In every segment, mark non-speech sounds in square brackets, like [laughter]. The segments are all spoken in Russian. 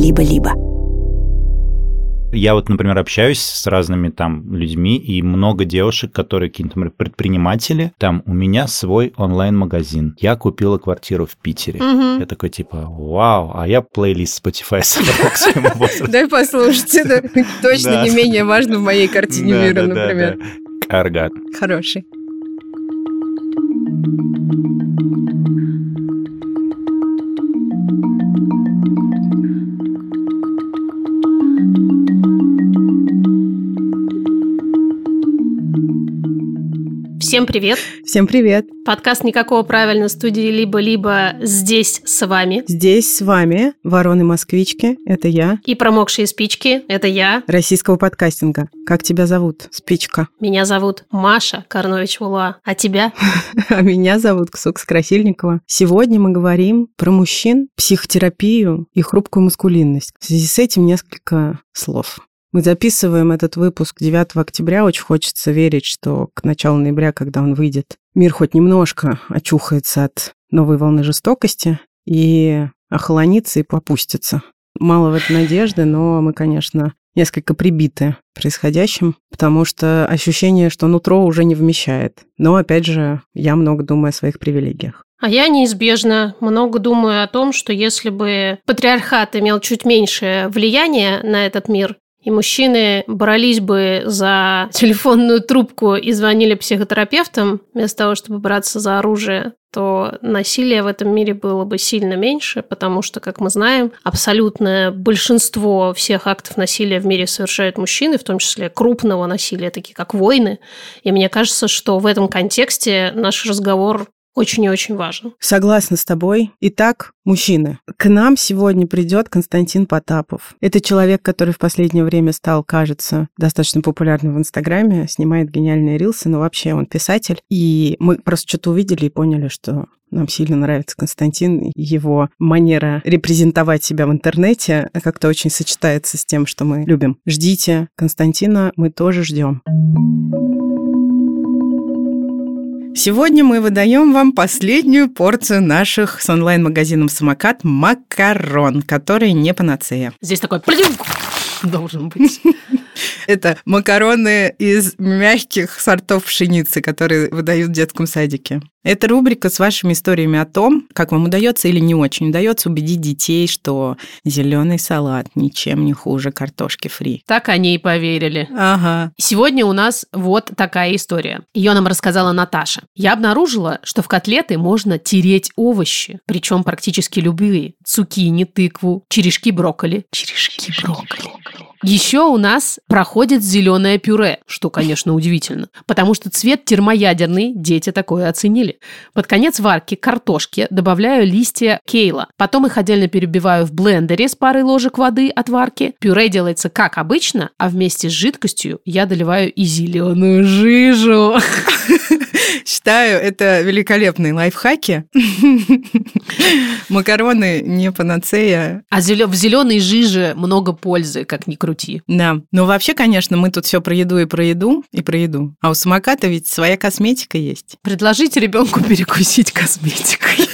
либо-либо. Я вот, например, общаюсь с разными там людьми, и много девушек, которые какие-то например, предприниматели. Там у меня свой онлайн-магазин. Я купила квартиру в Питере. Мгм. Я такой, типа, вау, а я плейлист Spotify собрал к своему возрасту. Дай послушать, это [laughs] точно не менее важно в моей картине мира, например. Каргат. Хороший. Всем привет! Всем привет. Подкаст «Никакого правильно» студии «Либо-либо» здесь с вами. Здесь с вами вороны-москвички. Это я, И промокшие спички – это я. российского подкастинга. Как тебя зовут? Спичка. Меня зовут Маша Карнович-Вула. А тебя? [laughs] А меня зовут Ксукс Красильникова. Сегодня мы говорим про мужчин, психотерапию и хрупкую маскулинность. В связи с этим несколько слов. Мы записываем этот выпуск 9 октября. Очень хочется верить, что к началу ноября, когда он выйдет, мир хоть немножко очухается от новой волны жестокости и охолонится и попустится. Мало в этом надежды, но мы, конечно, несколько прибиты происходящим, потому что ощущение, что нутро уже не вмещает. Но, опять же, я много думаю о своих привилегиях. А я неизбежно много думаю о том, что если бы патриархат имел чуть меньшее влияние на этот мир, и мужчины брались бы за телефонную трубку и звонили психотерапевтам, вместо того, чтобы браться за оружие, то насилия в этом мире было бы сильно меньше, потому что, как мы знаем, абсолютное большинство всех актов насилия в мире совершают мужчины, в том числе крупного насилия, такие как войны. И мне кажется, что в этом контексте наш разговор очень и очень важен. Согласна с тобой. Итак, мужчины. К нам сегодня придет Константин Потапов. Это человек, который в последнее время стал, кажется, достаточно популярным в Инстаграме, снимает гениальные рилсы, но вообще он писатель. И мы просто что-то увидели и поняли, что нам сильно нравится Константин, его манера репрезентовать себя в интернете как-то очень сочетается с тем, что мы любим. Ждите Константина, мы тоже ждем. Сегодня мы выдаем вам последнюю порцию наших с онлайн-магазином «Самокат» макарон, которые не панацея. Здесь такой должен быть. [laughs] Это макароны из мягких сортов пшеницы, которые выдают в детском садике. Это рубрика с вашими историями о том, как вам удается или не очень удается убедить детей, что зеленый салат ничем не хуже картошки фри. Так они и поверили. Ага. Сегодня у нас вот такая история. Ее нам рассказала Наташа. Я обнаружила, что в котлеты можно тереть овощи, причем практически любые. Цукини, тыкву, черешки брокколи. Черешки брокколи. Еще у нас проходит зеленое пюре, что, конечно, удивительно, потому что цвет термоядерный, дети такое оценили. Под конец варки картошки добавляю листья кейла, потом их отдельно перебиваю в блендере с парой ложек воды от варки. Пюре делается как обычно, а вместе с жидкостью я доливаю и зеленую жижу. Считаю, это великолепные лайфхаки. Макароны не панацея. А в зеленой жиже много пользы, как ни крути. Да. Но вообще, конечно, мы тут все про еду и про еду, и про еду. А у самоката ведь своя косметика есть. Предложите ребенку перекусить косметикой.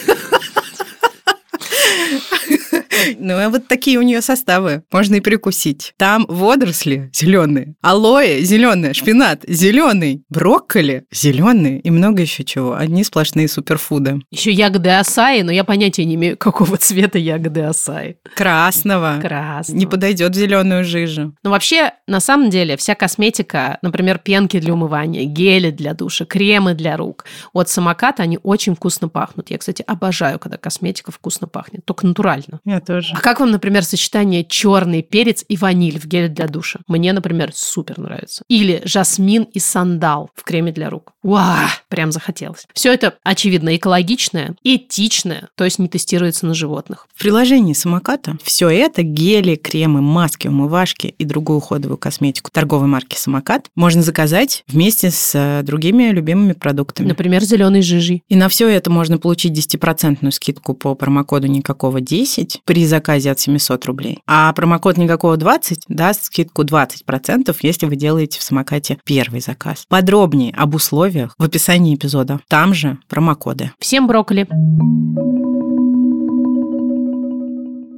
Ну, а вот такие у нее составы. Можно и перекусить. Там водоросли зеленые, алоэ зеленое, шпинат зеленый, брокколи зеленый и много еще чего. Одни сплошные суперфуды. Еще ягоды асаи, но я понятия не имею, какого цвета ягоды асаи. Красного. Красный. Не подойдет в зеленую жижу. Но вообще, на самом деле, вся косметика, например, пенки для умывания, гели для душа, кремы для рук, от самоката они очень вкусно пахнут. Я, кстати, обожаю, когда косметика вкусно пахнет, только натурально. Я тоже. А как вам, например, сочетание черный перец и ваниль в геле для душа? Мне, например, супер нравится. Или жасмин и сандал в креме для рук. Уа, прям захотелось. Все это, очевидно, экологичное, этичное, то есть не тестируется на животных. В приложении самоката все это гели, кремы, маски, умывашки и другую уходовую косметику торговой марки «Самокат» можно заказать вместе с э, другими любимыми продуктами. Например, зеленой жижей. И на все это можно получить 10% скидку по промокоду «Никакого 10» при заказе от 700 рублей. А промокод «Никакого 20» даст скидку 20%, если вы делаете в самокате первый заказ. Подробнее об условиях в описании эпизода. Там же промокоды. Всем брокколи.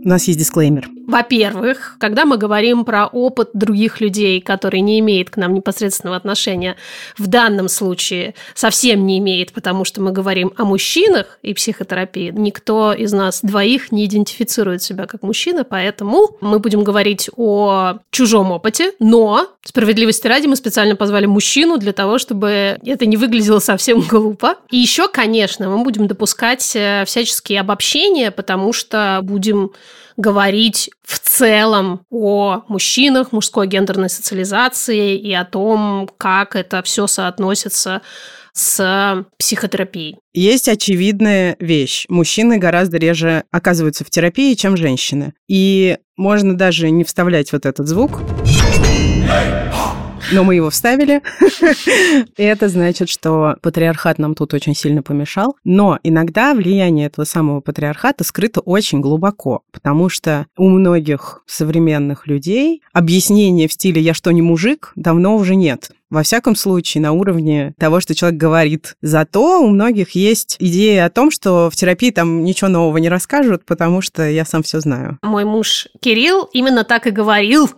У нас есть дисклеймер. Во-первых, когда мы говорим про опыт других людей, который не имеет к нам непосредственного отношения, в данном случае совсем не имеет, потому что мы говорим о мужчинах и психотерапии, никто из нас двоих не идентифицирует себя как мужчина, поэтому мы будем говорить о чужом опыте, но справедливости ради мы специально позвали мужчину для того, чтобы это не выглядело совсем [laughs] глупо. И еще, конечно, мы будем допускать э, всяческие обобщения, потому что будем говорить в целом о мужчинах, мужской гендерной социализации и о том, как это все соотносится с психотерапией. Есть очевидная вещь. Мужчины гораздо реже оказываются в терапии, чем женщины. И можно даже не вставлять вот этот звук но мы его вставили. И это значит, что патриархат нам тут очень сильно помешал. Но иногда влияние этого самого патриархата скрыто очень глубоко, потому что у многих современных людей объяснения в стиле «я что, не мужик?» давно уже нет. Во всяком случае, на уровне того, что человек говорит. Зато у многих есть идея о том, что в терапии там ничего нового не расскажут, потому что я сам все знаю. Мой муж Кирилл именно так и говорил,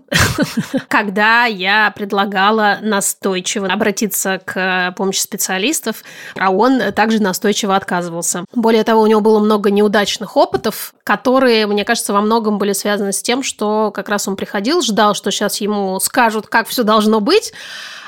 [laughs] когда я предлагала настойчиво обратиться к помощи специалистов, а он также настойчиво отказывался. Более того, у него было много неудачных опытов, которые, мне кажется, во многом были связаны с тем, что как раз он приходил, ждал, что сейчас ему скажут, как все должно быть,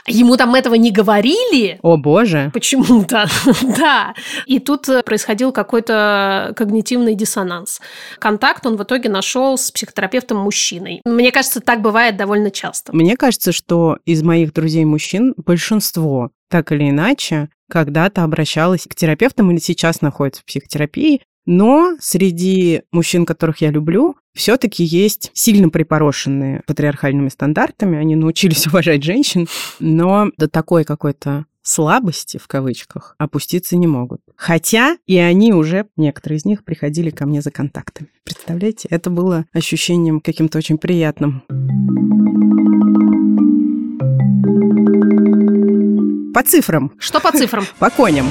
Ему там этого не говорили. О, боже. Почему-то, [laughs] да. И тут э, происходил какой-то когнитивный диссонанс. Контакт он в итоге нашел с психотерапевтом-мужчиной. Мне кажется, так бывает довольно часто. Мне кажется, что из моих друзей-мужчин большинство так или иначе когда-то обращалась к терапевтам или сейчас находится в психотерапии, но среди мужчин, которых я люблю, все-таки есть сильно припорошенные патриархальными стандартами. Они научились [laughs] уважать женщин, но до такой какой-то слабости, в кавычках, опуститься не могут. Хотя и они уже, некоторые из них, приходили ко мне за контактами. Представляете, это было ощущением каким-то очень приятным. По цифрам. Что по цифрам? По коням.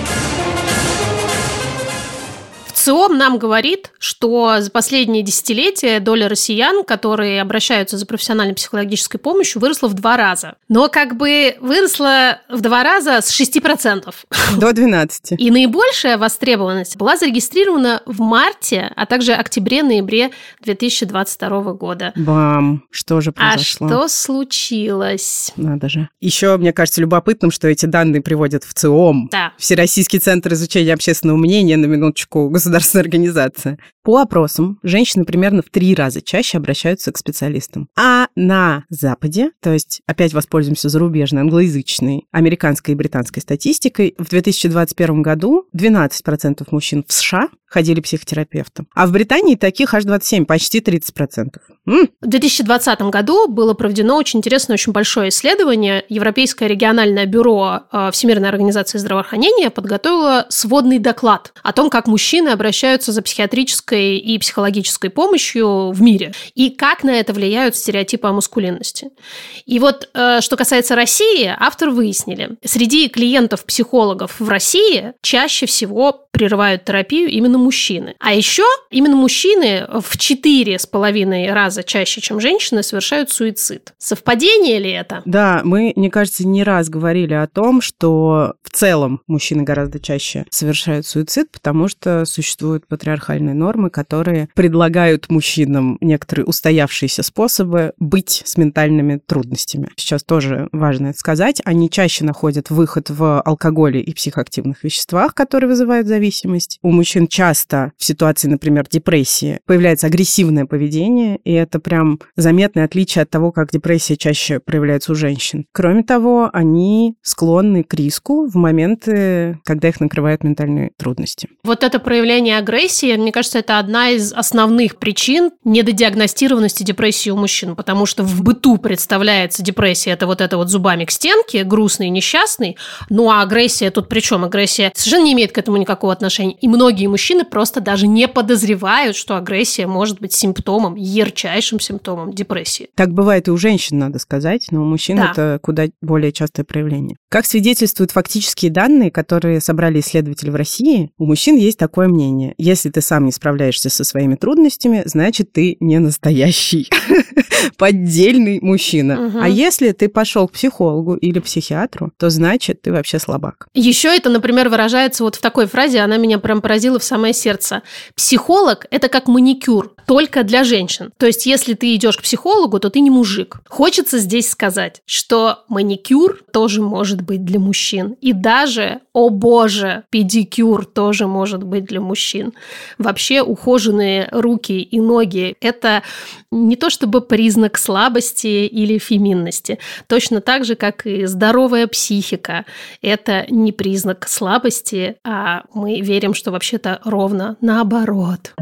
ЦИОМ нам говорит, что за последние десятилетия доля россиян, которые обращаются за профессиональной психологической помощью, выросла в два раза. Но как бы выросла в два раза с 6%. До 12. И наибольшая востребованность была зарегистрирована в марте, а также октябре-ноябре 2022 года. Бам! Что же произошло? А что случилось? Надо же. Еще, мне кажется, любопытным, что эти данные приводят в ЦИОМ. Да. Всероссийский центр изучения общественного мнения, на минуточку, государственного государственная организация. По опросам, женщины примерно в три раза чаще обращаются к специалистам. А на Западе, то есть опять воспользуемся зарубежной, англоязычной, американской и британской статистикой, в 2021 году 12% мужчин в США ходили психотерапевтом. А в Британии таких аж 27, почти 30%. М? В 2020 году было проведено очень интересное, очень большое исследование. Европейское региональное бюро э, Всемирной организации здравоохранения подготовило сводный доклад о том, как мужчины обращаются за психиатрической и психологической помощью в мире и как на это влияют стереотипы о мускулинности. И вот, э, что касается России, автор выяснили, среди клиентов-психологов в России чаще всего прерывают терапию именно мужчины. А еще именно мужчины в четыре с половиной раза чаще, чем женщины, совершают суицид. Совпадение ли это? Да, мы, мне кажется, не раз говорили о том, что в целом мужчины гораздо чаще совершают суицид, потому что существуют патриархальные нормы, которые предлагают мужчинам некоторые устоявшиеся способы быть с ментальными трудностями. Сейчас тоже важно это сказать. Они чаще находят выход в алкоголе и психоактивных веществах, которые вызывают зависимость. У мужчин часто в ситуации, например, депрессии появляется агрессивное поведение, и это прям заметное отличие от того, как депрессия чаще проявляется у женщин. Кроме того, они склонны к риску в моменты, когда их накрывают ментальные трудности. Вот это проявление агрессии, мне кажется, это одна из основных причин недодиагностированности депрессии у мужчин, потому что в быту представляется депрессия, это вот это вот зубами к стенке, грустный, несчастный, ну а агрессия тут при чем? Агрессия совершенно не имеет к этому никакого отношения. И многие мужчины мужчины просто даже не подозревают, что агрессия может быть симптомом, ярчайшим симптомом депрессии. Так бывает и у женщин, надо сказать, но у мужчин да. это куда более частое проявление. Как свидетельствуют фактические данные, которые собрали исследователи в России, у мужчин есть такое мнение. Если ты сам не справляешься со своими трудностями, значит, ты не настоящий, [laughs] поддельный мужчина. А если ты пошел к психологу или психиатру, то значит, ты вообще слабак. Еще это, например, выражается вот в такой фразе, она меня прям поразила в самое сердце. Психолог – это как маникюр, только для женщин. То есть, если ты идешь к психологу, то ты не мужик. Хочется здесь сказать, что маникюр тоже может быть для мужчин. И даже, о боже, педикюр тоже может быть для мужчин. Вообще, ухоженные руки и ноги – это не то чтобы признак слабости или феминности. Точно так же, как и здоровая психика. Это не признак слабости, а мы верим, что вообще-то ровно наоборот.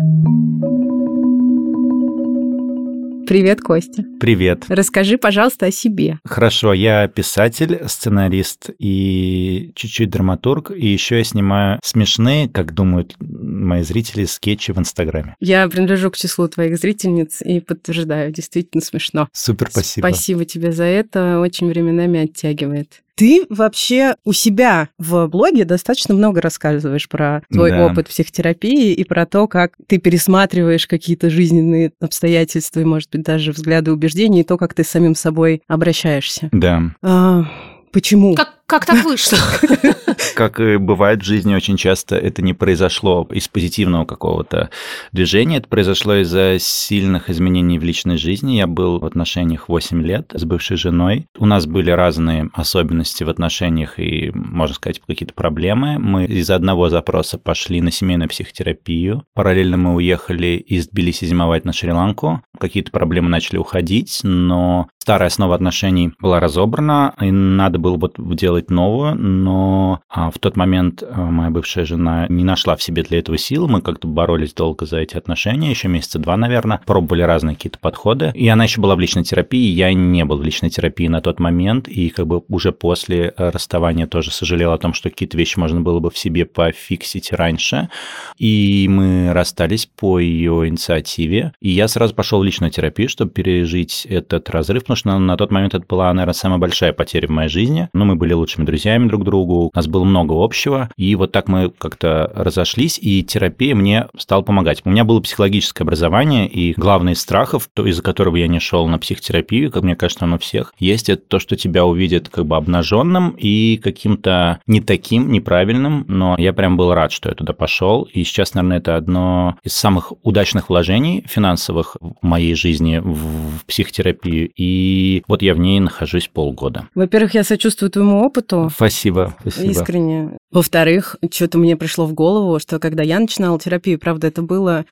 Привет, Костя. Привет. Расскажи, пожалуйста, о себе. Хорошо, я писатель, сценарист и чуть-чуть драматург, и еще я снимаю смешные, как думают мои зрители, скетчи в Инстаграме. Я принадлежу к числу твоих зрительниц и подтверждаю, действительно смешно. Супер, спасибо. Спасибо тебе за это, очень временами оттягивает. Ты вообще у себя в блоге достаточно много рассказываешь про твой Да. опыт психотерапии и про то, как ты пересматриваешь какие-то жизненные обстоятельства и, может быть, даже взгляды, убеждения, и то, как ты с самим собой обращаешься. Да. А, почему? Как, как так вышло? [laughs] Как и бывает в жизни, очень часто это не произошло из позитивного какого-то движения, это произошло из-за сильных изменений в личной жизни. Я был в отношениях 8 лет с бывшей женой. У нас были разные особенности в отношениях и, можно сказать, какие-то проблемы. Мы из одного запроса пошли на семейную психотерапию. Параллельно мы уехали из Тбилиси зимовать на Шри-Ланку. Какие-то проблемы начали уходить, но старая основа отношений была разобрана, и надо было вот делать новую, но а, в тот момент а, моя бывшая жена не нашла в себе для этого сил, мы как-то боролись долго за эти отношения, еще месяца два, наверное, пробовали разные какие-то подходы, и она еще была в личной терапии, я не был в личной терапии на тот момент, и как бы уже после э, расставания тоже сожалел о том, что какие-то вещи можно было бы в себе пофиксить раньше, и мы расстались по ее инициативе, и я сразу пошел в личную терапию, чтобы пережить этот разрыв, потому что на, тот момент это была, наверное, самая большая потеря в моей жизни. Ну, мы были лучшими друзьями друг другу, у нас было много общего, и вот так мы как-то разошлись, и терапия мне стала помогать. У меня было психологическое образование, и главный из страхов, из-за которого я не шел на психотерапию, как мне кажется, он у всех, есть это то, что тебя увидят как бы обнаженным и каким-то не таким, неправильным, но я прям был рад, что я туда пошел, и сейчас, наверное, это одно из самых удачных вложений финансовых в моей жизни в психотерапию, и вот я в ней нахожусь полгода. Во-первых, я сочувствую твоему опыту. Спасибо, спасибо. Искренне. Во-вторых, что-то мне пришло в голову, что когда я начинала терапию, правда, это было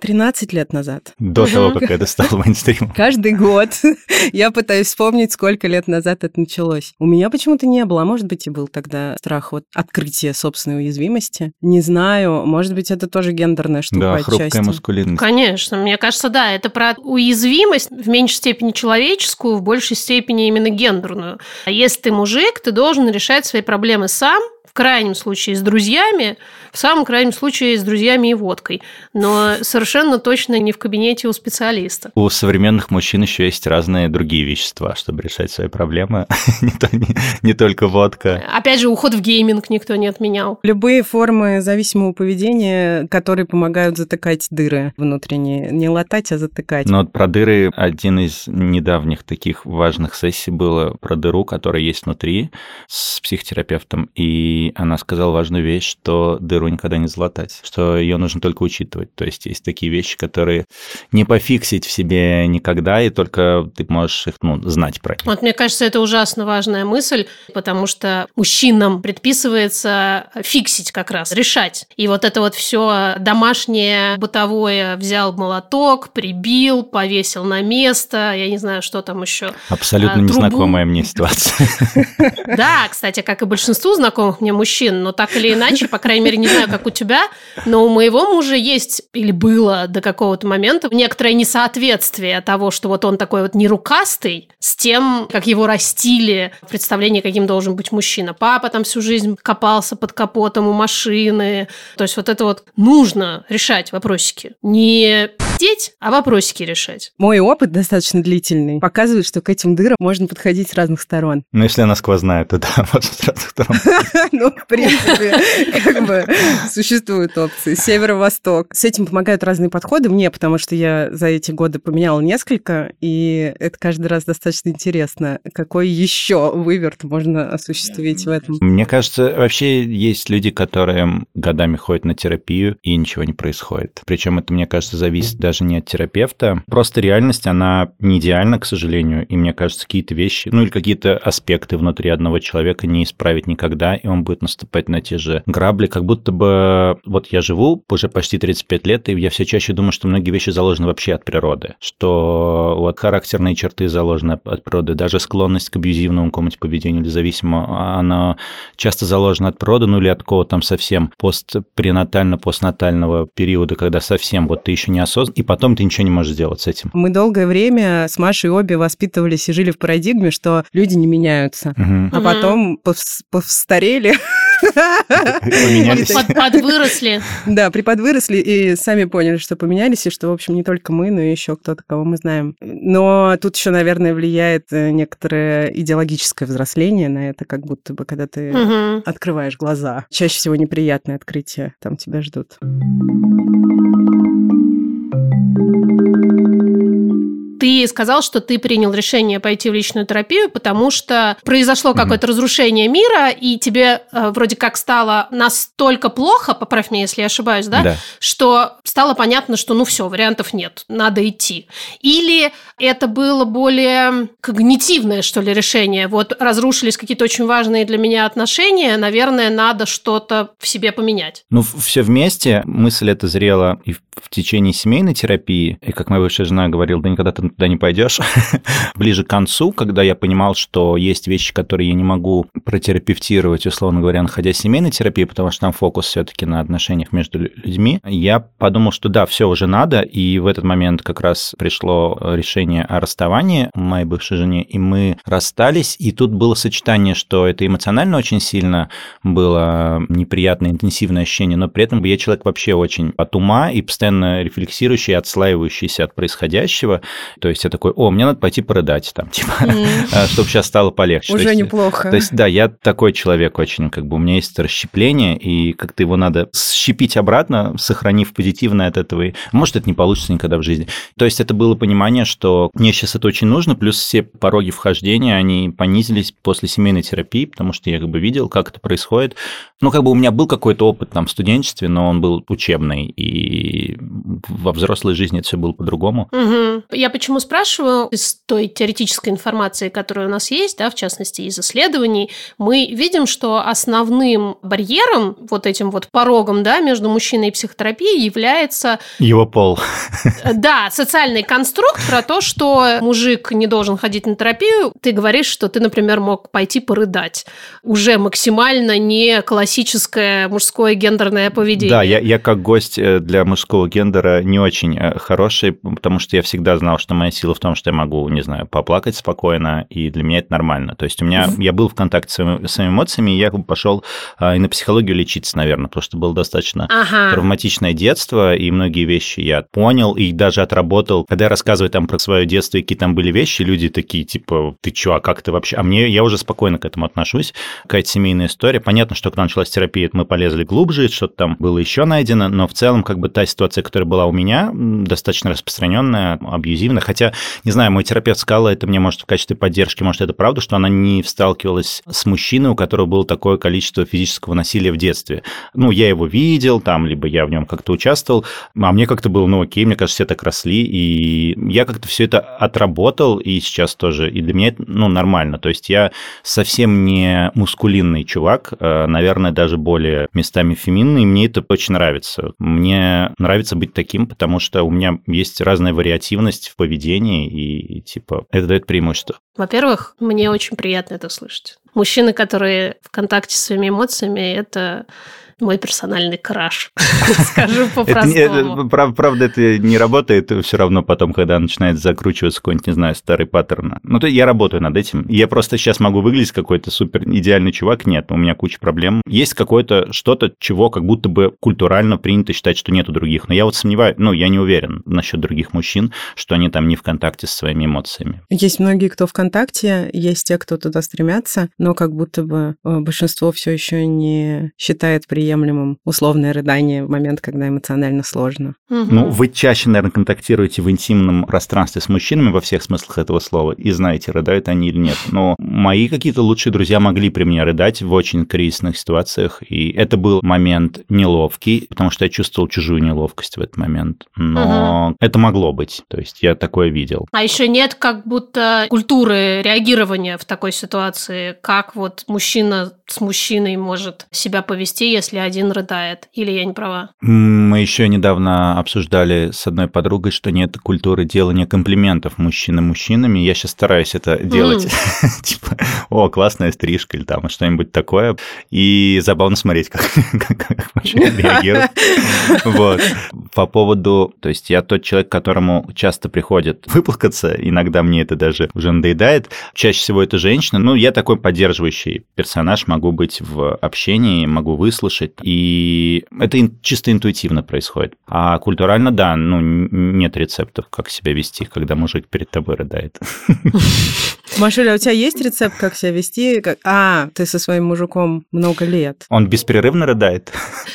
13 лет назад. До того, как это стало мейнстримом. [laughs] Каждый год [laughs] я пытаюсь вспомнить, сколько лет назад это началось. У меня почему-то не было, а может быть и был тогда страх вот открытия собственной уязвимости. Не знаю, может быть это тоже гендерная штука Да, отчасти. хрупкая маскулинность. Конечно, мне кажется, да, это про уязвимость в меньшей степени человеческую, в большей степени именно гендерную. А если ты мужик, ты должен решать свои проблемы сам, крайнем случае с друзьями, в самом крайнем случае с друзьями и водкой, но совершенно точно не в кабинете у специалиста. У современных мужчин еще есть разные другие вещества, чтобы решать свои проблемы. [laughs] не, то- не- не только водка. Опять же, уход в гейминг никто не отменял. Любые формы зависимого поведения, которые помогают затыкать дыры внутренние. Не латать, а затыкать. Но вот про дыры один из недавних таких важных сессий было про дыру, которая есть внутри с психотерапевтом. И она сказала важную вещь, что дыру никогда не залатать, что ее нужно только учитывать. То есть есть такие вещи, которые не пофиксить в себе никогда, и только ты можешь их ну, знать про них. Вот мне кажется, это ужасно важная мысль, потому что мужчинам предписывается фиксить как раз, решать. И вот это вот все домашнее, бытовое, взял молоток, прибил, повесил на место, я не знаю, что там еще. Абсолютно А, трубу? незнакомая мне ситуация. [laughs] Да, кстати, как и большинству знакомых мне мужчин, но так или иначе, по крайней мере, не знаю, как у тебя, но у моего мужа есть, или было до какого-то момента, некоторое несоответствие того, что вот он такой вот нерукастый, с тем, как его растили в представлении, каким должен быть мужчина. Папа там всю жизнь копался под капотом у машины. То есть вот это вот нужно решать вопросики. Не сидеть, а вопросики решать. Мой опыт достаточно длительный. Показывает, что к этим дырам можно подходить с разных сторон. Ну, если она сквозная, то да, [laughs] можно с разных сторон. Ну, в принципе, как бы существуют опции. Северо-восток. С этим помогают разные подходы мне, потому что я за эти годы поменяла несколько, и это каждый раз достаточно интересно. Какой еще выверт можно осуществить в этом? Мне кажется, вообще есть люди, которые годами ходят на терапию, и ничего не происходит. Причем это, мне кажется, зависит даже не от терапевта. Просто реальность, она не идеальна, к сожалению, и мне кажется, какие-то вещи, ну или какие-то аспекты внутри одного человека не исправить никогда, и он будет наступать на те же грабли, как будто бы вот я живу уже почти 35 лет, и я все чаще думаю, что многие вещи заложены вообще от природы, что вот характерные черты заложены от природы, даже склонность к абьюзивному какому-нибудь поведению или зависимому, она часто заложена от природы, ну или от кого там совсем постпренатально-постнатального периода, когда совсем вот ты еще не осознан, и потом ты ничего не можешь сделать с этим. Мы долгое время с Машей обе воспитывались и жили в парадигме, что люди не меняются, Мгм. а потом повс- повстарели. Подвыросли. Да, приподвыросли и сами поняли, что поменялись, и что, в общем, не только мы, но и еще кто-то, кого мы знаем. Но тут еще, наверное, влияет э, некоторое идеологическое взросление на это, как будто бы, когда ты открываешь глаза. Чаще всего неприятные открытия там тебя ждут. Ты сказал, что ты принял решение пойти в личную терапию, потому что произошло Мгм. какое-то разрушение мира, и тебе э, вроде как стало настолько плохо, поправь меня, если я ошибаюсь, да, Да. что стало понятно, что ну все, вариантов нет, надо идти. Или это было более когнитивное, что ли, решение. Вот разрушились какие-то очень важные для меня отношения, наверное, надо что-то в себе поменять. Ну, все вместе. Мысль эта зрела и в в течение семейной терапии. И как моя бывшая жена говорила, да никогда ты туда не пойдешь. [laughs] Ближе к концу, когда я понимал, что есть вещи, которые я не могу протерапевтировать, условно говоря, находясь в семейной терапии, потому что там фокус все-таки на отношениях между лю- людьми, я подумал, что да, все уже надо. И в этот момент как раз пришло решение о расставании моей бывшей жене, и мы расстались. И тут было сочетание, что это эмоционально очень сильно было неприятное, интенсивное ощущение, но при этом я человек вообще очень от ума и постоянно рефлексирующий, отслаивающийся от происходящего. То есть я такой, о, мне надо пойти порыдать там, [laughs] типа, чтобы сейчас стало полегче. То Уже есть, неплохо. то есть, да, я такой человек очень, как бы у меня есть расщепление, и как-то его надо щепить обратно, сохранив позитивное от этого. И, может, это не получится никогда в жизни. То есть это было понимание, что мне сейчас это очень нужно, плюс все пороги вхождения, они понизились после семейной терапии, потому что я как бы видел, как это происходит. Ну, как бы у меня был какой-то опыт там в студенчестве, но он был учебный, и во взрослой жизни это все было по-другому. Мгм. Я почему спрашиваю, из той теоретической информации, которая у нас есть, да, в частности, из исследований, мы видим, что основным барьером, вот этим вот порогом, да, между мужчиной и психотерапией является, Его пол. э, да, социальный конструкт про то, что мужик не должен ходить на терапию. Ты говоришь, что ты, например, мог пойти порыдать. Уже максимально не классическое мужское гендерное поведение. Да, я, я как гость э, для мужского гендера не очень э, хороший, потому что я всегда знал, что моя сила в том, что я могу, не знаю, поплакать спокойно, и для меня это нормально. То есть у меня, я был в контакте с своими, своими эмоциями, и я пошел а, и на психологию лечиться, наверное, потому что было достаточно Ага. травматичное детство, и многие вещи я понял и даже отработал. Когда я рассказываю там про свое детство какие там были вещи, люди такие, типа, ты чё, а как ты вообще? А мне, я уже спокойно к этому отношусь. Какая-то семейная история. Понятно, что когда началась терапия, мы полезли глубже, что-то там было еще найдено, но в целом, как бы та ситуация, которая была у меня, достаточно распространенная, абьюзивная. Хотя, не знаю, мой терапевт сказал, это мне, может, в качестве поддержки, может, это правда, что она не сталкивалась с мужчиной, у которого было такое количество физического насилия в детстве. Ну, я его видел, там, либо я в нем как-то участвовал, а мне как-то было, ну, окей, мне кажется, все так росли, и я как-то все это отработал, и сейчас тоже, и для меня это, ну, нормально. То есть я совсем не мускулинный чувак, э, наверное, даже более местами феминный, и мне это очень нравится. Мне нравится быть таким, потому что у меня есть разная вариативность в поведении, и, типа, это дает преимущество. Во-первых, мне очень приятно это слышать. Мужчины, которые в контакте с своими эмоциями, это мой персональный краш, [laughs] скажу по-простому. Правда, это не работает все равно потом, когда начинает закручиваться какой-нибудь, не знаю, старый паттерн. Ну, то я работаю над этим. Я просто сейчас могу выглядеть какой-то супер идеальный чувак. Нет, у меня куча проблем. Есть какое-то что-то, чего как будто бы культурально принято считать, что нету других. Но я вот сомневаюсь, ну, я не уверен насчет других мужчин, что они там не в контакте со своими эмоциями. Есть многие, кто в контакте, есть те, кто туда стремятся, но как будто бы э, большинство все еще не считает приемлемым приемлемым условное рыдание в момент, когда эмоционально сложно. Угу. Ну, вы чаще, наверное, контактируете в интимном пространстве с мужчинами во всех смыслах этого слова и знаете, рыдают они или нет. Но мои какие-то лучшие друзья могли при мне рыдать в очень кризисных ситуациях, и это был момент неловкий, потому что я чувствовал чужую неловкость в этот момент. Но угу. это могло быть, то есть я такое видел. А еще нет как будто культуры реагирования в такой ситуации, как вот мужчина с мужчиной может себя повести, если один рыдает. Или я не права? Мы еще недавно обсуждали с одной подругой, что нет культуры делания комплиментов мужчинам мужчинами. Я сейчас стараюсь это делать. Mm. [laughs] типа, о, классная стрижка или там что-нибудь такое. И забавно смотреть, как, [laughs] как мужчина [laughs] реагирует. Вот. По поводу... То есть я тот человек, которому часто приходит выплакаться. Иногда мне это даже уже надоедает. Чаще всего это женщина. Ну, я такой поддерживающий персонаж, могу быть в общении, могу выслушать. И это чисто интуитивно происходит. А культурально, да, ну, нет рецептов, как себя вести, когда мужик перед тобой рыдает. [laughs] Машуля, а у тебя есть рецепт, как себя вести? А, ты со своим мужиком много лет. Он беспрерывно рыдает?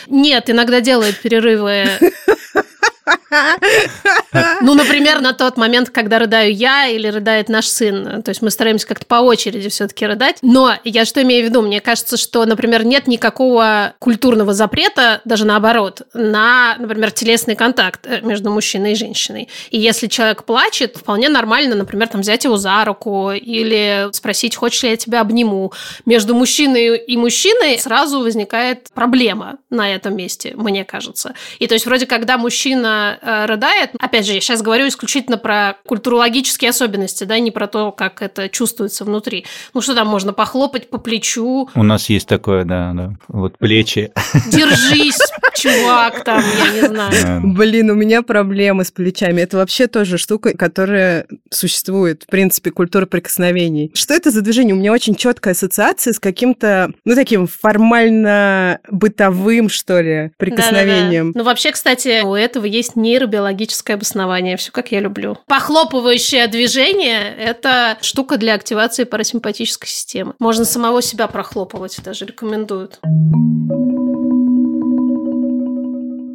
Нет, иногда делает перерывы [laughs] [laughs] Ну, например, на тот момент, когда рыдаю я или рыдает наш сын. То есть мы стараемся как-то по очереди все-таки рыдать. Но я что имею в виду? Мне кажется, что, например, нет никакого культурного запрета, даже наоборот, на, например, телесный контакт э, между мужчиной и женщиной. И если человек плачет, вполне нормально, например, там взять его за руку или спросить, хочешь ли я тебя обниму. Между мужчиной и мужчиной сразу возникает проблема на этом месте, мне кажется. И то есть вроде когда мужчина рыдает, опять же, я сейчас говорю исключительно про культурологические особенности, да, не про то, как это чувствуется внутри. Ну что там, можно похлопать по плечу. У нас есть такое, да, да. Вот плечи. Держись, [laughs] чувак, там, я не знаю. Блин, у меня проблемы с плечами. Это вообще тоже штука, которая существует, в принципе, культура прикосновений. Что это за движение? У меня очень четкая ассоциация с каким-то, ну, таким формально бытовым, что ли, прикосновением. Да-да-да. Ну, вообще, кстати, у этого есть нейробиологическое обоснование. Все как я люблю. Похлопывающее движение – это штука для активации парасимпатической системы. Можно самого себя прохлопывать, даже рекомендуют.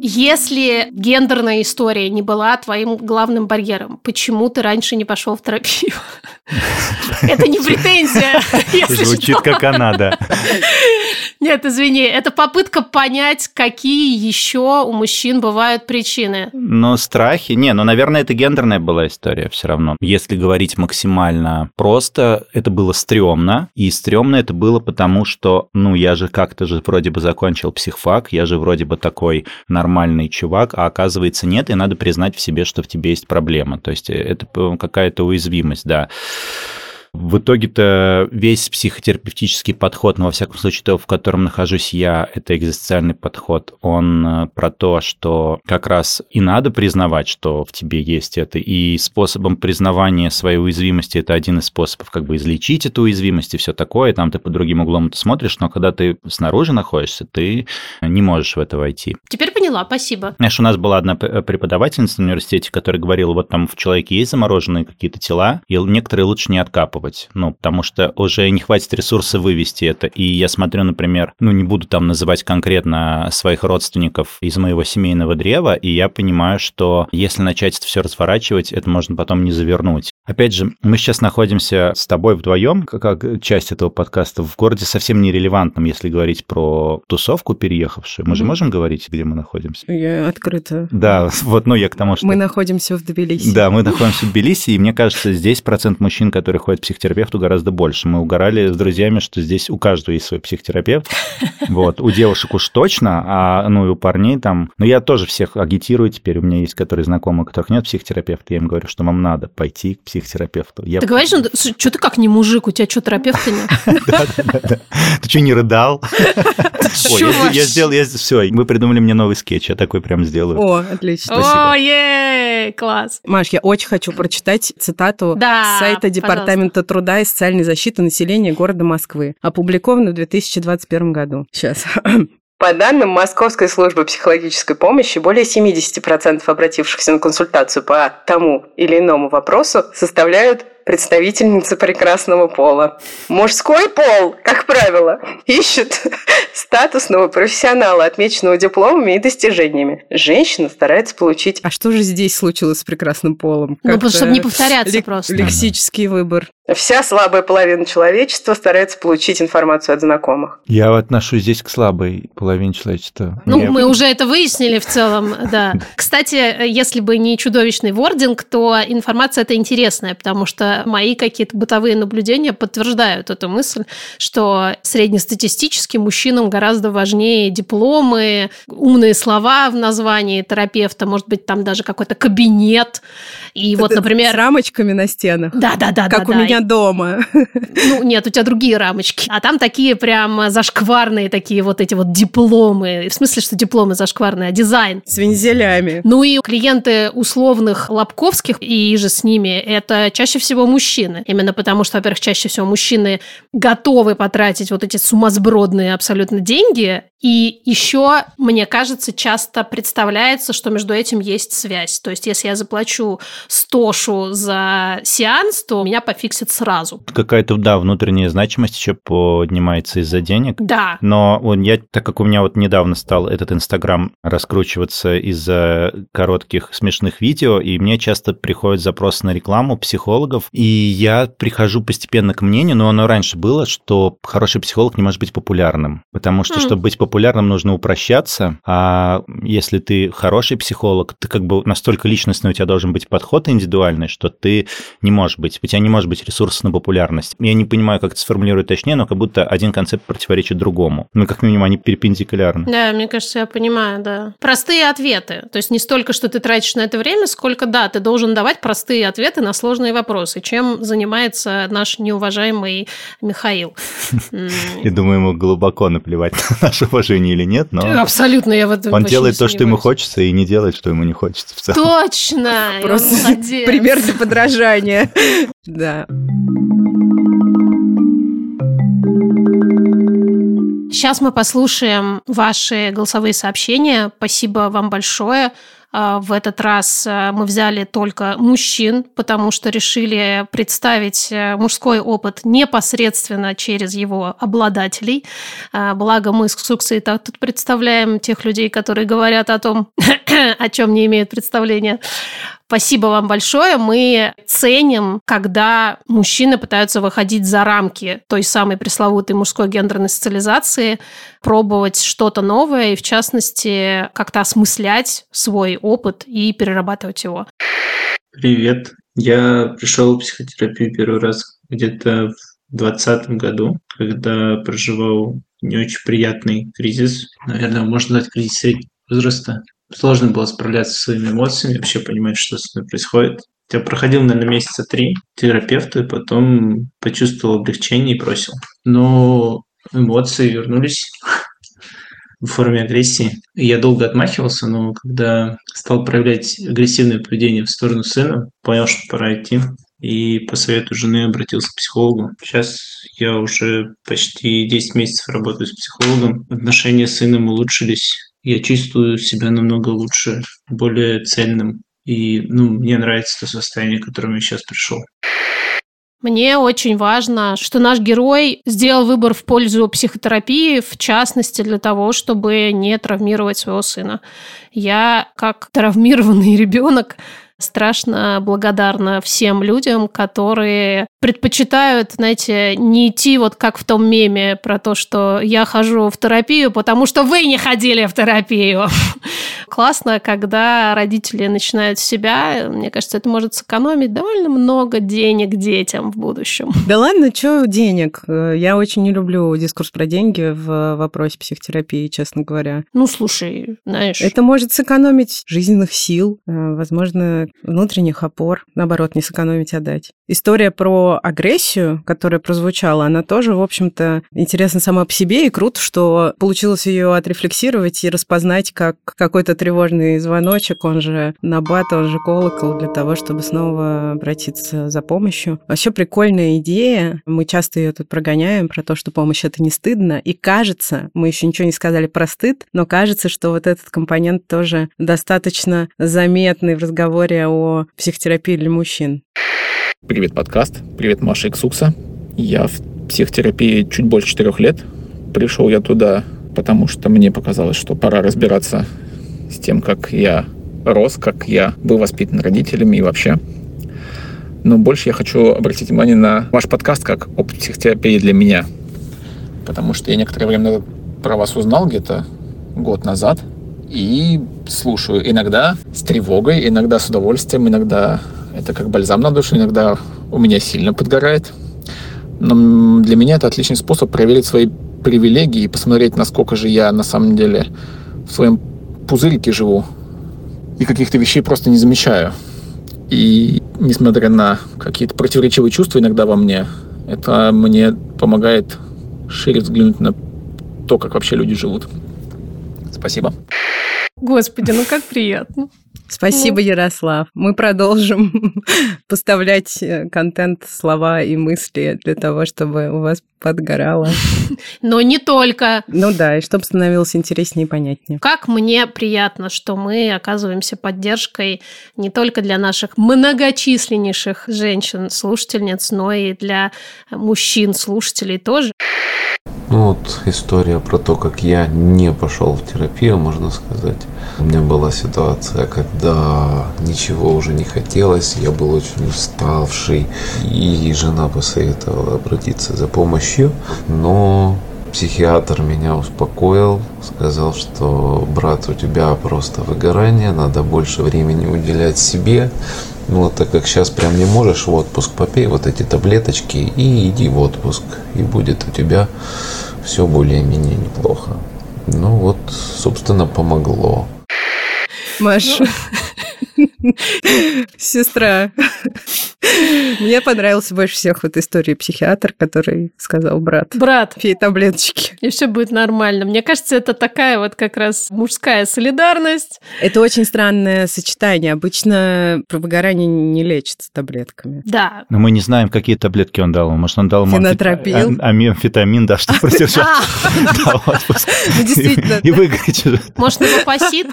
Если гендерная история не была твоим главным барьером, почему ты раньше не пошел в терапию? [laughs] Это не претензия. [laughs] Звучит как она, да. [laughs] Нет, извини, это попытка понять, какие еще у мужчин бывают причины. Ну, страхи. Не, ну, наверное, это гендерная была история все равно. Если говорить максимально просто, это было стрёмно. И стрёмно это было потому, что, ну, я же как-то же вроде бы закончил психфак, я же вроде бы такой нормальный чувак, а оказывается нет, и надо признать в себе, что в тебе есть проблема. То есть это какая-то уязвимость, да. В итоге-то весь психотерапевтический подход, ну, во всяком случае, то, в котором нахожусь я, это экзистенциальный подход, он э, про то, что как раз и надо признавать, что в тебе есть это, и способом признавания своей уязвимости это один из способов как бы излечить эту уязвимость и все такое, там ты по другим углом это смотришь, но когда ты снаружи находишься, ты не можешь в это войти. Теперь поняла, спасибо. Знаешь, у нас была одна преподавательница в университете, которая говорила, вот там в человеке есть замороженные какие-то тела, и некоторые лучше не откапывать откапывать, ну, потому что уже не хватит ресурса вывести это. И я смотрю, например, ну, не буду там называть конкретно своих родственников из моего семейного древа, и я понимаю, что если начать это все разворачивать, это можно потом не завернуть. Опять же, мы сейчас находимся с тобой вдвоем, как часть этого подкаста, в городе совсем нерелевантном, если говорить про тусовку переехавшую. Мы mm-hmm. же можем говорить, где мы находимся? Я открыто. Да, [laughs] вот, ну, я к тому, что... Мы находимся в Тбилиси. Да, мы находимся в Тбилиси, и мне кажется, здесь процент мужчин, которые ходят в психотерапевту гораздо больше. Мы угорали с друзьями, что здесь у каждого есть свой психотерапевт. [laughs] Вот, у девушек уж точно, а ну и у парней там... Ну, я тоже всех агитирую теперь. У меня есть которые знакомые, у которых нет психотерапевта. Я им говорю, что вам надо пойти к психотерапевту. Я... Ты говоришь, ну, что ты как не мужик, у тебя что, терапевта нет? [laughs] Ты что, не рыдал? [laughs] Ой, я сделал, я все, вы придумали мне новый скетч, я такой прям сделаю. О, отлично. О, ей, класс. Маш, я очень хочу прочитать цитату с сайта Департамента труда и социальной защиты населения города Москвы, опубликованную в 2021 году. Сейчас. [clears throat] По данным Московской службы психологической помощи, более 70% обратившихся на консультацию по тому или иному вопросу составляют представительницы прекрасного пола. Мужской пол, как правило, ищет статусного профессионала, отмеченного дипломами и достижениями. Женщина старается получить... А что же здесь случилось с прекрасным полом? Ну, потому чтобы не повторяться просто. Лексический выбор. Вся слабая половина человечества старается получить информацию от знакомых. Я отношусь здесь к слабой половине человечества. Ну, Мне... мы уже это выяснили в целом, [laughs] да. Кстати, если бы не чудовищный вординг, то информация это интересная, потому что мои какие-то бытовые наблюдения подтверждают эту мысль, что среднестатистически мужчинам гораздо важнее дипломы, умные слова в названии терапевта, может быть, там даже какой-то кабинет. И вот, например... С рамочками на стенах. Да-да-да. Как да, у да. меня дома. Ну, нет, у тебя другие рамочки. А там такие прям зашкварные такие вот эти вот дипломы. В смысле, что дипломы зашкварные, а дизайн. С вензелями. Ну и клиенты условных Лобковских и же с ними, это чаще всего мужчины. Именно потому, что, во-первых, чаще всего мужчины готовы потратить вот эти сумасбродные абсолютно деньги, и еще, мне кажется, часто представляется, что между этим есть связь. То есть, если я заплачу стошу за сеанс, то меня пофиксит сразу. Какая-то, да, внутренняя значимость еще поднимается из-за денег. Да. Но он, я, так как у меня вот недавно стал этот Инстаграм раскручиваться из-за коротких смешных видео, и мне часто приходят запросы на рекламу психологов, и я прихожу постепенно к мнению, но оно раньше было, что хороший психолог не может быть популярным, потому что, mm. чтобы быть популярным нужно упрощаться, а если ты хороший психолог, ты как бы настолько личностный у тебя должен быть подход индивидуальный, что ты не можешь быть, у тебя не может быть ресурса на популярность. Я не понимаю, как это сформулировать точнее, но как будто один концепт противоречит другому. Ну, как минимум, они перпендикулярны. Да, мне кажется, я понимаю, да. Простые ответы. То есть не столько, что ты тратишь на это время, сколько, да, ты должен давать простые ответы на сложные вопросы, чем занимается наш неуважаемый Михаил. [laughs] Я думаю, ему глубоко наплевать на наше уважение или нет, но... Абсолютно, я в этом Он делает то, что ему хочется, и не делает, что ему не хочется в целом. Точно! Просто пример для подражания. Да. Сейчас мы послушаем ваши голосовые сообщения. Спасибо вам большое. А, в этот раз а, мы взяли только мужчин, потому что решили представить э, мужской опыт непосредственно через его обладателей. А, благо мы с Суксой тут представляем тех людей, которые говорят о том, [coughs] о чем не имеют представления. Спасибо вам большое. Мы ценим, когда мужчины пытаются выходить за рамки той самой пресловутой мужской гендерной социализации, пробовать что-то новое и, в частности, как-то осмыслять свой опыт и перерабатывать его. Привет. Я пришел в психотерапию первый раз где-то в 2020 году, когда проживал не очень приятный кризис. Наверное, можно назвать кризис среднего возраста сложно было справляться со своими эмоциями, вообще понимать, что с мной происходит. Я проходил, наверное, месяца три терапевту, и потом почувствовал облегчение и бросил. Но эмоции вернулись [laughs] в форме агрессии. я долго отмахивался, но когда стал проявлять агрессивное поведение в сторону сына, понял, что пора идти. И по совету жены обратился к психологу. Сейчас я уже почти 10 месяцев работаю с психологом. Отношения с сыном улучшились я чувствую себя намного лучше, более цельным. И ну, мне нравится то состояние, к которому я сейчас пришел. Мне очень важно, что наш герой сделал выбор в пользу психотерапии, в частности для того, чтобы не травмировать своего сына. Я, как травмированный [laughs] ребенок, страшно благодарна всем людям, которые предпочитают, знаете, не идти вот как в том меме про то, что я хожу в терапию, потому что вы не ходили в терапию. [laughs] Классно, когда родители начинают с себя. Мне кажется, это может сэкономить довольно много денег детям в будущем. [laughs] Да ладно, что денег? Я очень не люблю дискурс про деньги в вопросе психотерапии, честно говоря. Ну, слушай, знаешь... Это может сэкономить жизненных сил, э, возможно, внутренних опор. Наоборот, не сэкономить, а дать. История про агрессию, которая прозвучала, она тоже, в общем-то, интересна сама по себе, и круто, что получилось ее отрефлексировать и распознать как какой-то тревожный звоночек, он же набат, он же колокол, для того, чтобы снова обратиться за помощью. Вообще прикольная идея. Мы часто ее тут прогоняем про то, что помощь это не стыдно. И кажется, мы еще ничего не сказали про стыд, но кажется, что вот этот компонент тоже достаточно заметный в разговоре о психотерапии для мужчин. Привет, подкаст. Привет, Маша Иксукса. Я в психотерапии чуть больше четырех лет. Пришел я туда, потому что мне показалось, что пора разбираться с тем, как я рос, как я был воспитан родителями и вообще. Но больше я хочу обратить внимание на ваш подкаст как опыт психотерапии для меня. Потому что я некоторое время про вас узнал где-то год назад и слушаю иногда с тревогой, иногда с удовольствием, иногда это как бальзам на душу, иногда у меня сильно подгорает. Но для меня это отличный способ проверить свои привилегии и посмотреть, насколько же я на самом деле в своем пузырике живу и каких-то вещей просто не замечаю. И несмотря на какие-то противоречивые чувства иногда во мне, это мне помогает шире взглянуть на то, как вообще люди живут. Спасибо. Господи, ну как приятно. Спасибо, ну. Ярослав. Мы продолжим [laughs] поставлять э, контент, слова и мысли для того, чтобы у вас подгорало. [laughs] Но не только. Ну да, и чтобы становилось интереснее и понятнее. Как мне приятно, что мы оказываемся поддержкой не только для наших многочисленнейших женщин-слушательниц, но и для мужчин-слушателей тоже. Ну вот история про то, как я не пошел в терапию, можно сказать. У меня была ситуация, когда ничего уже не хотелось, я был очень уставший, и жена посоветовала обратиться за помощью, но психиатр меня успокоил, сказал, что брат, у тебя просто выгорание, надо больше времени уделять себе. Ну так как сейчас прям не можешь в отпуск, попей вот эти таблеточки и иди в отпуск. И будет у тебя все более-менее неплохо. Ну вот, собственно, помогло. Маша. Сестра. Мне понравился больше всех вот история психиатр, который сказал брат. Брат. Пей таблеточки. И все будет нормально. Мне кажется, это такая вот как раз мужская солидарность. Это очень странное сочетание. Обычно про выгорание не лечится таблетками. Да. Но мы не знаем, какие таблетки он дал. Может, он дал Фенотропил. амфетамин, да, что продержать. Ну, действительно. И выиграть. Может, новопосит?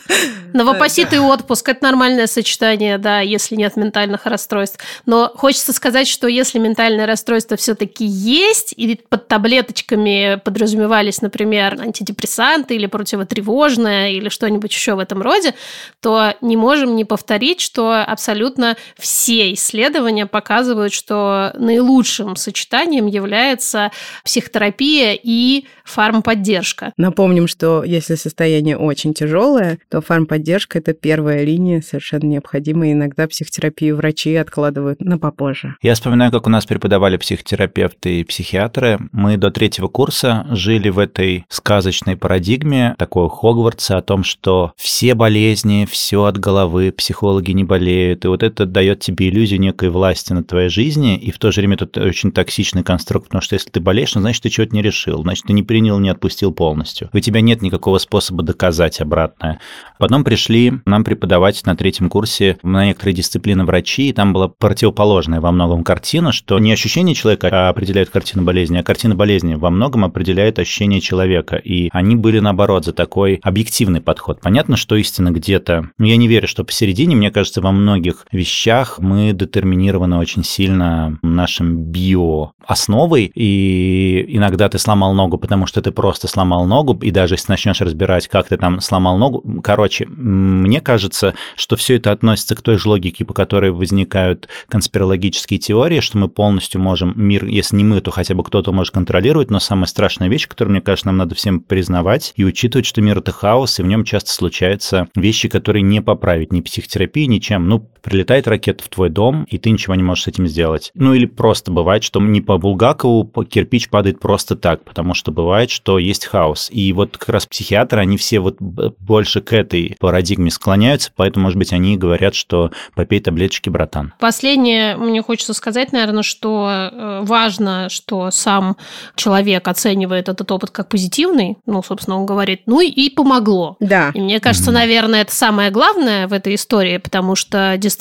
Новопосит и отпуск – это нормальное сочетание, да, если нет ментальных расстройств. Но хочется сказать, что если ментальное расстройство все-таки есть, и под таблеточками подразумевались, например, антидепрессанты или противотревожное, или что-нибудь еще в этом роде, то не можем не повторить, что абсолютно все исследования показывают, что наилучшим сочетанием является психотерапия и фармподдержка. Напомним, что если состояние очень тяжелое, то фармподдержка – это первая линия, совершенно необходимая. Иногда психотерапию врачи откладывают на попозже. Я вспоминаю, как у нас преподавали психотерапевты и психиатры. Мы до третьего курса жили в этой сказочной парадигме, такой Хогвартса, о том, что все болезни, все от головы, психологи не болеют. И вот это дает тебе иллюзию некой власти над твоей жизни, и в то же время это очень токсичный конструкт, потому что если ты болеешь, ну, значит, ты чего-то не решил, значит, ты не принял, не отпустил полностью. У тебя нет никакого способа доказать обратное. Потом пришли нам преподавать на третьем курсе на некоторые дисциплины врачи, и там была противоположная во многом картина, что не ощущение человека определяет картину болезни, а картина болезни во многом определяет ощущение человека. И они были, наоборот, за такой объективный подход. Понятно, что истина где-то... Но я не верю, что посередине, мне кажется, во многих вещах мы детерминированы очень сильно нашим биоосновой, и иногда ты сломал ногу, потому что ты просто сломал ногу, и даже если начнешь разбирать, как ты там сломал ногу, короче, мне кажется, что все это относится к той же логике, по которой возникают конспирологические теории, что мы полностью можем мир, если не мы, то хотя бы кто-то может контролировать, но самая страшная вещь, которую, мне кажется, нам надо всем признавать и учитывать, что мир — это хаос, и в нем часто случаются вещи, которые не поправить ни психотерапией, ничем. Ну, прилетает ракета в твой дом, и ты ничего не можешь с этим сделать. Ну, или просто бывает, что не по Булгакову кирпич падает просто так, потому что бывает, что есть хаос. И вот как раз психиатры, они все вот больше к этой парадигме склоняются, поэтому, может быть, они говорят, что попей таблеточки, братан. Последнее мне хочется сказать, наверное, что э, важно, что сам человек оценивает этот опыт как позитивный, ну, собственно, он говорит, ну и помогло. Да. И мне кажется, mm-hmm. наверное, это самое главное в этой истории, потому что действительно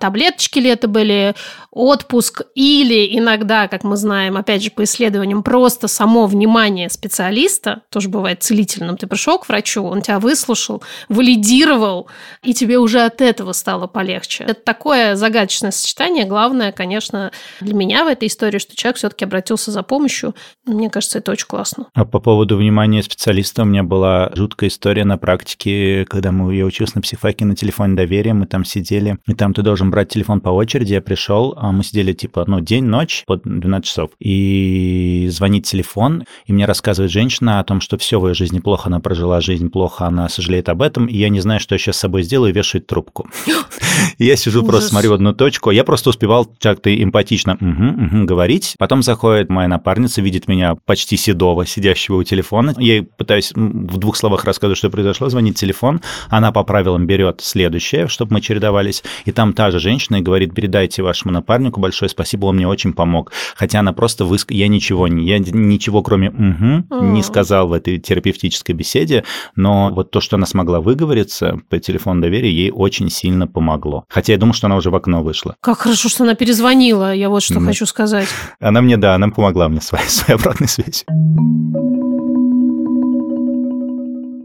таблеточки ли это были, отпуск или иногда, как мы знаем, опять же, по исследованиям, просто само внимание специалиста, тоже бывает целительным, ты пришел к врачу, он тебя выслушал, валидировал, и тебе уже от этого стало полегче. Это такое загадочное сочетание. Главное, конечно, для меня в этой истории, что человек все-таки обратился за помощью. Мне кажется, это очень классно. А по поводу внимания специалиста у меня была жуткая история на практике, когда мы, я учился на психфаке на телефоне доверия, мы там сидели, и там ты должен брать телефон по очереди, я пришел, а мы сидели типа, ну, день-ночь под 12 часов, и звонит телефон, и мне рассказывает женщина о том, что все в ее жизни плохо, она прожила жизнь плохо, она сожалеет об этом, и я не знаю, что я сейчас с собой сделаю, и вешает трубку. [gasps] Я сижу просто смотрю в одну точку, я просто успевал как-то эмпатично говорить, потом заходит моя напарница, видит меня почти седого, сидящего у телефона, я пытаюсь в двух словах рассказывать, что произошло, звонит телефон, она по правилам берет следующее, чтобы мы чередовались, и там та же женщина и говорит, передайте вашему напарнику большое спасибо, он мне очень помог. Хотя она просто выск... Я ничего не... Я ничего кроме «угу» mm. не сказал в этой терапевтической беседе, но вот то, что она смогла выговориться по телефону доверия, ей очень сильно помогло. Хотя я думаю, что она уже в окно вышла. Как хорошо, что она перезвонила, я вот что mm. хочу сказать. Она мне, да, она помогла мне своей, своей обратной связью.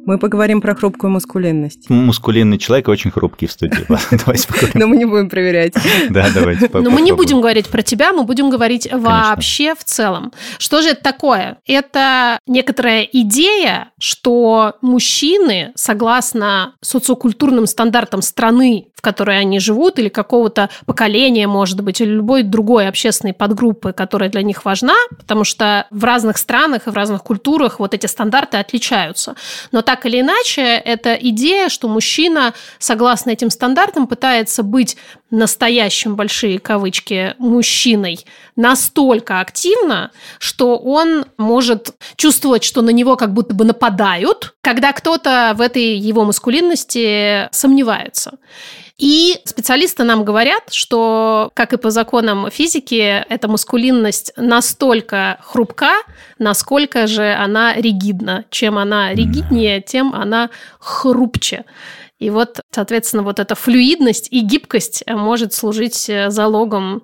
Мы поговорим про хрупкую маскулинность. Мускулинный человек очень хрупкий в студии. [laughs] Давайте поговорим. Но мы не будем проверять. [laughs] Да, давайте Но мы не будем говорить про тебя, мы будем говорить вообще в целом. Что же это такое? Это некоторая идея, что мужчины, согласно социокультурным стандартам страны, в которой они живут, или какого-то поколения, может быть, или любой другой общественной подгруппы, которая для них важна, потому что в разных странах и в разных культурах вот эти стандарты отличаются. Но так или иначе, это идея, что мужчина, согласно этим стандартам, пытается быть настоящим, большие кавычки, мужчиной настолько активно, что он может чувствовать, что на него как будто бы нападают, когда кто-то в этой его маскулинности сомневается. И специалисты нам говорят, что, как и по законам физики, эта маскулинность настолько хрупка, насколько же она ригидна. Чем она ригиднее, тем она хрупче. И вот, соответственно, вот эта флюидность и гибкость может служить залогом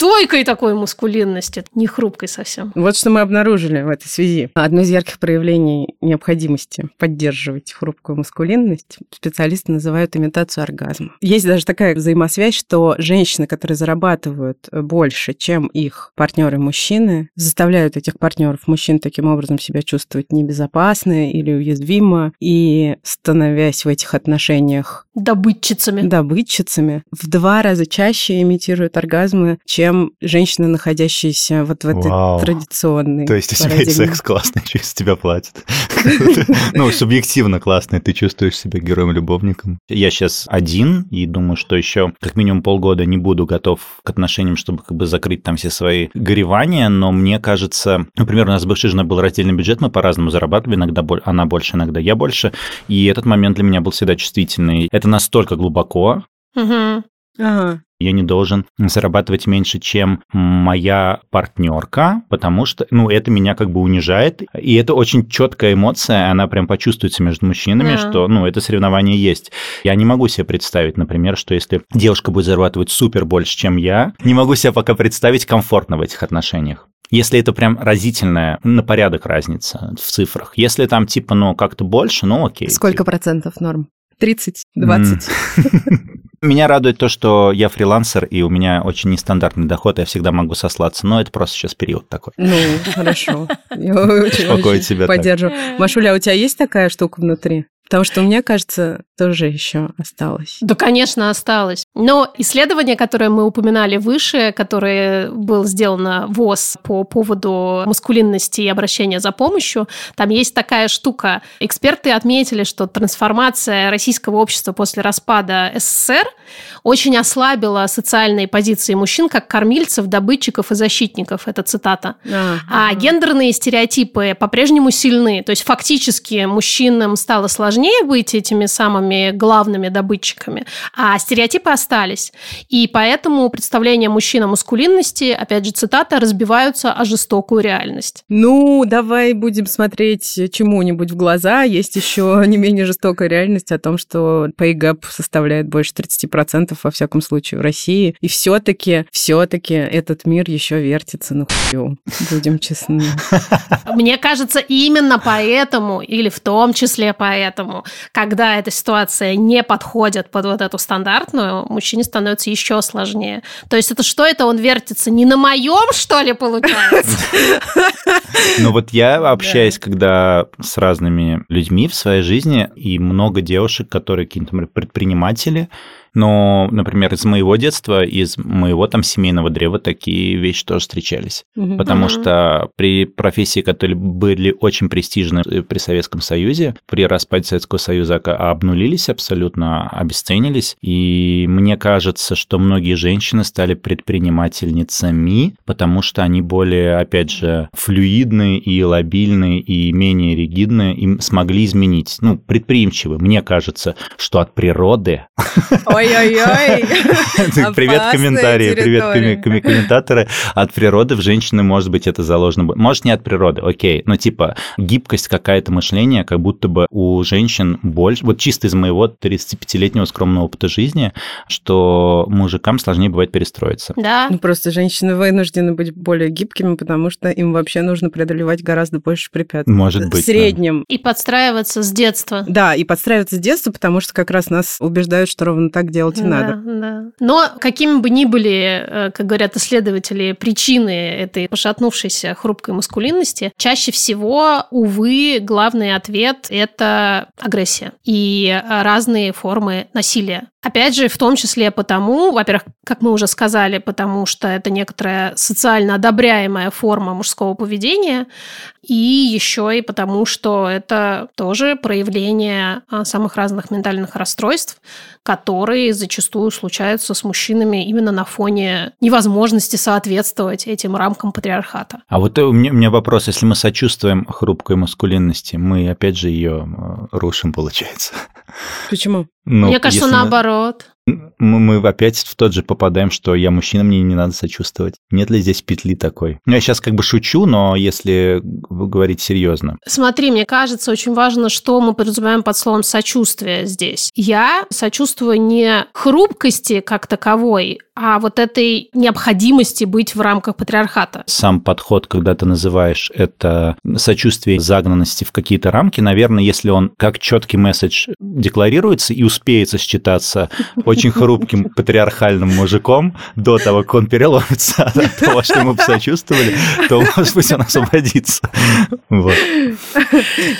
стойкой такой мускулинности, не хрупкой совсем. Вот что мы обнаружили в этой связи. Одно из ярких проявлений необходимости поддерживать хрупкую мускулинность специалисты называют имитацию оргазма. Есть даже такая взаимосвязь, что женщины, которые зарабатывают больше, чем их партнеры-мужчины, заставляют этих партнеров мужчин таким образом себя чувствовать небезопасно или уязвимо, и становясь в этих отношениях добытчицами. Добытчицами в два раза чаще имитируют оргазмы, чем женщины, находящиеся вот в этой Вау. традиционной То есть у тебя есть секс классный, [laughs] через тебя платят. [laughs] Ну, субъективно классный, ты чувствуешь себя героем-любовником. Я сейчас один, и думаю, что еще как минимум полгода не буду готов к отношениям, чтобы как бы закрыть там все свои горевания, но мне кажется, например, у нас с бывшей женой был раздельный бюджет, мы по-разному зарабатывали, иногда она больше, иногда я больше, и этот момент для меня был всегда чувствительный. Это настолько глубоко, Угу. Ага. Я не должен зарабатывать меньше, чем моя партнерка, потому что, ну, это меня как бы унижает. И это очень четкая эмоция, она прям почувствуется между мужчинами, да. что, ну, это соревнование есть. Я не могу себе представить, например, что если девушка будет зарабатывать супер больше, чем я, не могу себе пока представить комфортно в этих отношениях. Если это прям разительная, на порядок разница в цифрах. Если там типа, ну, как-то больше, ну окей. Сколько типа. процентов норм? 30, 20. [laughs] Меня радует то, что я фрилансер, и у меня очень нестандартный доход, я всегда могу сослаться, но это просто сейчас период такой. Ну, хорошо. [laughs] Я очень, очень себя поддерживаю. Машуля, а у тебя есть такая штука внутри? Потому что, мне кажется, тоже еще осталось. Да, конечно, осталось. Но исследование, которое мы упоминали выше, которое было сделано ВОЗ по поводу маскулинности и обращения за помощью, там есть такая штука. Эксперты отметили, что трансформация российского общества после распада СССР очень ослабила социальные позиции мужчин как кормильцев, добытчиков и защитников. Это цитата. А, а гендерные стереотипы по-прежнему сильны. То есть фактически мужчинам стало сложнее быть этими самыми главными добытчиками, а стереотипы остались. И поэтому представления мужчин о маскулинности, опять же цитата, разбиваются о жестокую реальность. Ну, давай будем смотреть чему-нибудь в глаза. Есть еще не менее жестокая реальность о том, что pay gap составляет больше 30% во всяком случае в России. И все-таки, все-таки этот мир еще вертится на хую. Будем честны. [laughs] Мне кажется, именно поэтому, или в том числе поэтому, когда эта ситуация не подходит под вот эту стандартную, мужчине становится еще сложнее. То есть это что это он вертится? Не на моем, что ли, получается? Ну вот я [laughs] общаюсь, когда с разными людьми в своей жизни, и много девушек, которые какие-то предприниматели, но, например, из моего детства, из моего там семейного древа такие вещи тоже встречались. Угу. Потому угу. что при профессии, которые были очень престижны при Советском Союзе, при распаде Советского Союза обнулились абсолютно, обесценились. И мне кажется, что многие женщины стали предпринимательницами, потому что они более, опять же, флюидные и лобильные и менее ригидные, им смогли изменить. Ну, предприимчивы. Мне кажется, что от природы Ой-ой-ой. [laughs] Привет, комментарии, привет, комментаторы. От природы в женщины, может быть, это заложено. Может, не от природы, окей. Но типа гибкость какая-то мышления, как будто бы у женщин больше. Вот чисто из моего 35-летнего скромного опыта жизни, что мужикам сложнее бывает перестроиться. Да. Ну, просто женщины вынуждены быть более гибкими, потому что им вообще нужно преодолевать гораздо больше препятствий. Может быть. В среднем. И подстраиваться с детства. Да, и подстраиваться с детства, потому что как раз нас убеждают, что ровно так делать и да, надо. Да. Но какими бы ни были, э, как говорят исследователи, причины этой пошатнувшейся хрупкой маскулинности, чаще всего, увы, главный ответ – это агрессия и разные формы насилия. Опять же, в том числе потому, во-первых, как мы уже сказали, потому что это некоторая социально одобряемая форма мужского поведения, и еще и потому, что это тоже проявление а, самых разных ментальных расстройств, которые зачастую случаются с мужчинами именно на фоне невозможности соответствовать этим рамкам патриархата. А вот у меня, у меня вопрос, если мы сочувствуем хрупкой маскулинности, мы опять же ее э, рушим, получается. Почему? Ну, Мне кажется, наоборот мы, мы опять в тот же попадаем, что я мужчина, мне не надо сочувствовать. Нет ли здесь петли такой? Ну, я сейчас как бы шучу, но если говорить серьезно. Смотри, мне кажется, очень важно, что мы подразумеваем под словом сочувствие здесь. Я сочувствую не хрупкости как таковой, а вот этой необходимости быть в рамках патриархата. Сам подход, когда ты называешь это сочувствие загнанности в какие-то рамки, наверное, если он как четкий месседж декларируется и успеется считаться [laughs] очень хрупким патриархальным мужиком до того, как он переломится от того, что ему посочувствовали, то, может быть, он освободится. Вот.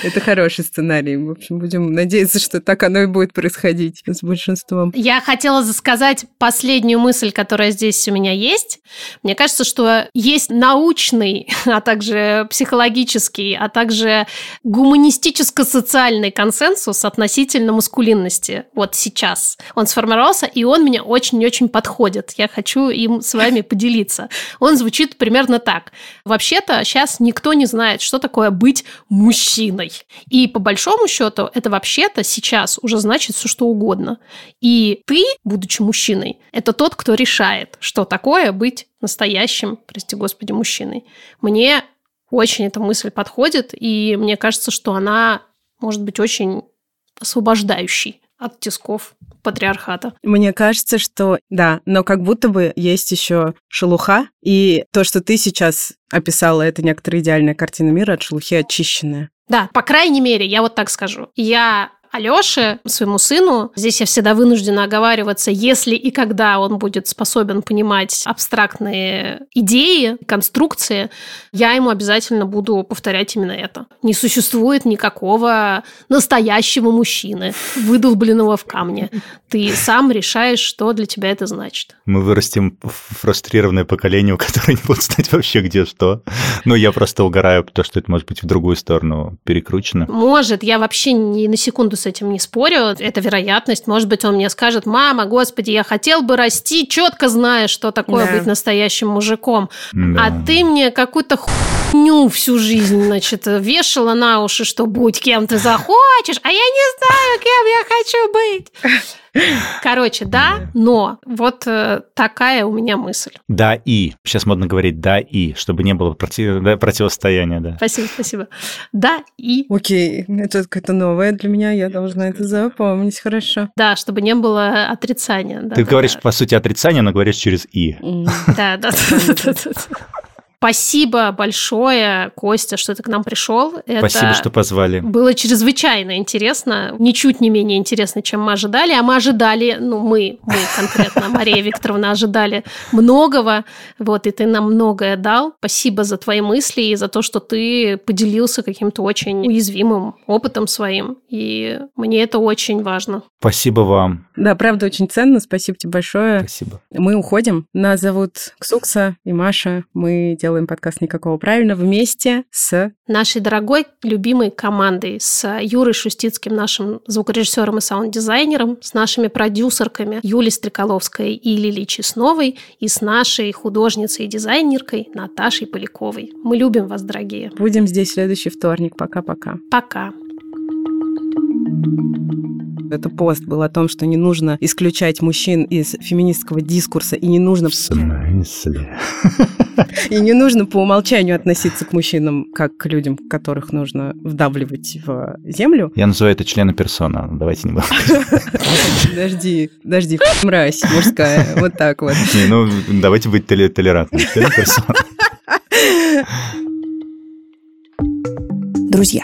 Это хороший сценарий. В общем, будем надеяться, что так оно и будет происходить с большинством. Я хотела сказать последнюю мысль, которая здесь у меня есть. Мне кажется, что есть научный, а также психологический, а также гуманистическо-социальный консенсус относительно маскулинности вот сейчас. Он сформировался, и он мне очень-очень подходит. Я хочу им с вами [laughs] поделиться. Он звучит примерно так. Вообще-то сейчас никто не знает, что такое быть мужчиной. И по большому счету это вообще-то сейчас уже значит все что угодно. И ты, будучи мужчиной, это тот, кто решает, что такое быть настоящим, прости господи, мужчиной. Мне очень эта мысль подходит, и мне кажется, что она может быть очень освобождающей от тисков патриархата. Мне кажется, что да, но как будто бы есть еще шелуха, и то, что ты сейчас описала, это некоторая идеальная картина мира от шелухи очищенная. Да, по крайней мере, я вот так скажу. Я Алёше, своему сыну, здесь я всегда вынуждена оговариваться, если и когда он будет способен понимать абстрактные идеи, конструкции, я ему обязательно буду повторять именно это. Не существует никакого настоящего мужчины, выдолбленного в камне. Ты сам решаешь, что для тебя это значит. Мы вырастим фрустрированное поколение, у которого не будут знать вообще где что. Но я просто угораю, потому что это может быть в другую сторону перекручено. Может, я вообще ни на секунду с этим не спорю. Это вероятность. Может быть, он мне скажет, мама, господи, я хотел бы расти, четко зная, что такое да. быть настоящим мужиком. Да. А ты мне какую-то хуйню всю жизнь, значит, вешала на уши, что будь кем ты захочешь, а я не знаю, кем я хочу быть. Короче, да, но вот э, такая у меня мысль. Да и. Сейчас модно говорить да и, чтобы не было против... да, противостояния, да. Спасибо, спасибо. Да и. Окей, это какое-то новое для меня, я должна это запомнить, хорошо. Да, чтобы не было отрицания. Да, Ты да, говоришь, да. по сути, отрицание, но говоришь через и. Да, да, да. Спасибо большое, Костя, что ты к нам пришел. Это Спасибо, что позвали. Было чрезвычайно интересно, ничуть не менее интересно, чем мы ожидали. А мы ожидали, ну, мы, мы конкретно, [laughs] Мария Викторовна, ожидали многого. Вот, и ты нам многое дал. Спасибо за твои мысли и за то, что ты поделился каким-то очень уязвимым опытом своим. И мне это очень важно. Спасибо вам. Да, правда, очень ценно. Спасибо тебе большое. Спасибо. Мы уходим. Нас зовут Ксукса и Маша. Мы делаем делаем подкаст «Никакого правильно» вместе с... Нашей дорогой, любимой командой, с Юрой Шустицким, нашим звукорежиссером и саунд-дизайнером, с нашими продюсерками Юлией Стреколовской и Лилией Чесновой, и с нашей художницей и дизайнеркой Наташей Поляковой. Мы любим вас, дорогие. Будем здесь в следующий вторник. Пока-пока. Пока. Это пост был о том, что не нужно исключать мужчин из феминистского дискурса и не нужно... В смысле? [laughs] И не нужно по умолчанию относиться к мужчинам как к людям, которых нужно вдавливать в землю. Я называю это члена персона. Давайте не будем. [laughs] Подожди, подожди, мразь мужская. Вот так вот. [laughs] Не, ну, давайте быть толерантными. Члена персона. Друзья,